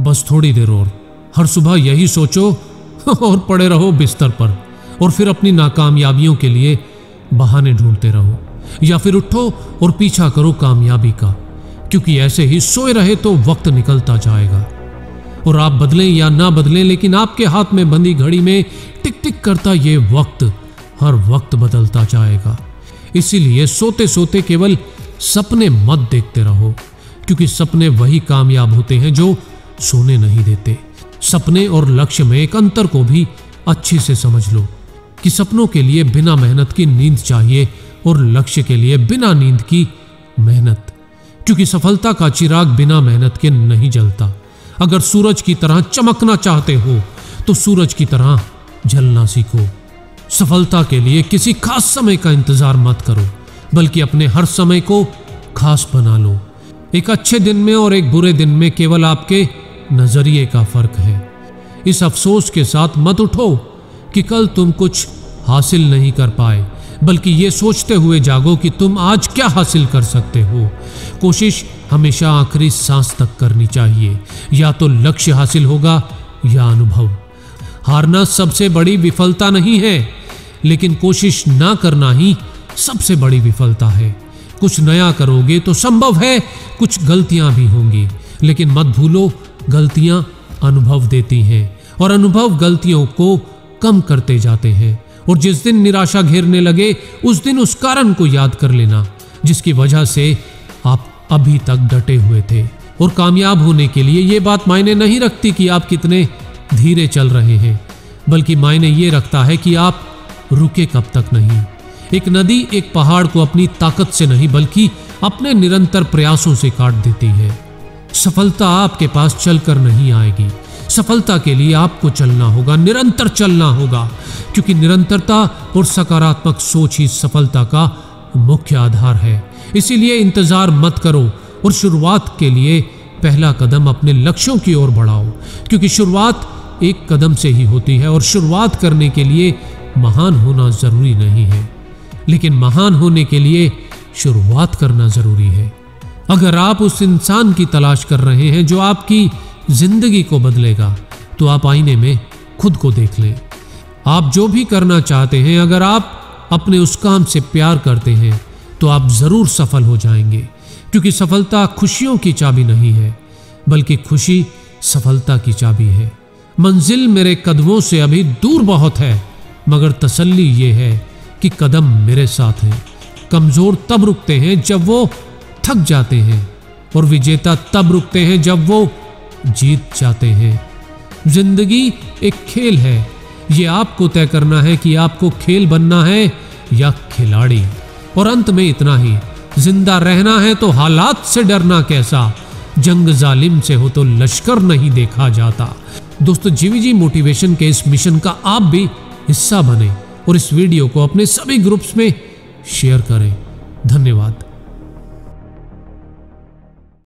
बस थोड़ी देर और। हर सुबह यही सोचो और पड़े रहो बिस्तर पर और फिर अपनी नाकामयाबियों के लिए बहाने ढूंढते रहो। या फिर उठो और पीछा करो कामयाबी का, क्योंकि ऐसे ही सोए रहे तो वक्त निकलता जाएगा। और आप बदलें या ना बदलें, लेकिन आपके हाथ में बंदी घड़ी में टिक टिक करता ये वक्त, हर वक्त बदलता जाएगा। इसीलिए सोते सोते केवल सपने मत देखते रहो, क्योंकि सपने वही कामयाब होते हैं जो सोने नहीं देते। सपने और लक्ष्य में एक अंतर को भी अच्छे से समझ लो कि सपनों के लिए बिना मेहनत की नींद चाहिए और लक्ष्य के लिए बिना नींद की मेहनत। क्योंकि सफलता का चिराग बिना मेहनत के नहीं जलता। अगर सूरज की तरह चमकना चाहते हो तो सूरज की तरह जलना सीखो। सफलता के लिए किसी खास समय का इंतज़ार मत करो, बल्कि अपने हर समय को खास बना लो। एक अच्छे दिन में और एक बुरे दिन में केवल आपके नज़रिए का फ़र्क है। इस अफसोस के साथ मत उठो कि कल तुम कुछ हासिल नहीं कर पाए, बल्कि ये सोचते हुए जागो कि तुम आज क्या हासिल कर सकते हो। कोशिश हमेशा आखिरी सांस तक करनी चाहिए। या तो लक्ष्य हासिल होगा या अनुभव। हारना सबसे बड़ी विफलता नहीं है, लेकिन कोशिश ना करना ही सबसे बड़ी विफलता है। कुछ नया करोगे तो संभव है, कुछ गलतियाँ भी होंगी, लेकिन मत भूलो गलतियाँ अनुभव देती हैं और अनुभव गलतियों को कम करते जाते हैं। और जिस दिन निराशा घेरने लगे, उस दिन उस कारण को याद कर लेना, जिसकी वजह से आप अभी तक डटे हुए थे। और कामयाब होने के लिए ये बात मायने नहीं रखती कि आप कितने धीरे चल रहे हैं, बल्कि मायने ये रखता है कि आप रुके कब तक नहीं। एक नदी एक पहाड़ को अपनी ताकत से नहीं, बल्कि अपने निरंतर प्रयासों से काट देती है। सफलता आपके पास चलकर नहीं आएगी। सफलता के लिए आपको चलना होगा, निरंतर चलना होगा, क्योंकि निरंतरता और सकारात्मक सोच ही सफलता का मुख्य आधार है। इसीलिए इंतज़ार मत करो और शुरुआत के लिए पहला कदम अपने लक्ष्यों की ओर बढ़ाओ, क्योंकि शुरुआत एक कदम से ही होती है और शुरुआत करने के लिए महान होना ज़रूरी नहीं है। लेकिन महान होने के लिए शुरुआत करना ज़रूरी है। अगर आप उस इंसान की तलाश कर रहे हैं जो आपकी ज़िंदगी को बदलेगा तो आप आईने में खुद को देख लें। आप जो भी करना चाहते हैं, अगर आप अपने उस काम से प्यार करते हैं तो आप ज़रूर सफल हो जाएँगे, क्योंकि सफलता खुशियों की चाबी नहीं है, बल्कि खुशी सफलता की चाबी है। मंजिल मेरे कदमों से अभी दूर बहुत है, मगर तसल्ली ये है कि कदम मेरे साथ हैं। कमज़ोर तब रुकते हैं जब वो थक जाते हैं और विजेता तब रुकते हैं जब वो जीत जाते हैं। ज़िंदगी एक खेल है। ये आपको तय करना है कि आपको खेल बनना है या खिलाड़ी। और अंत में इतना ही, ज़िंदा रहना है तो हालात से डरना कैसा? जंग जालिम से हो तो लश्कर नहीं देखा जाता। दोस्तों जीवीजी मोटिवेशन के इस मिशन का आप भी हिस्सा बने और इस वीडियो को अपने सभी ग्रुप्स में शेयर करें। धन्यवाद।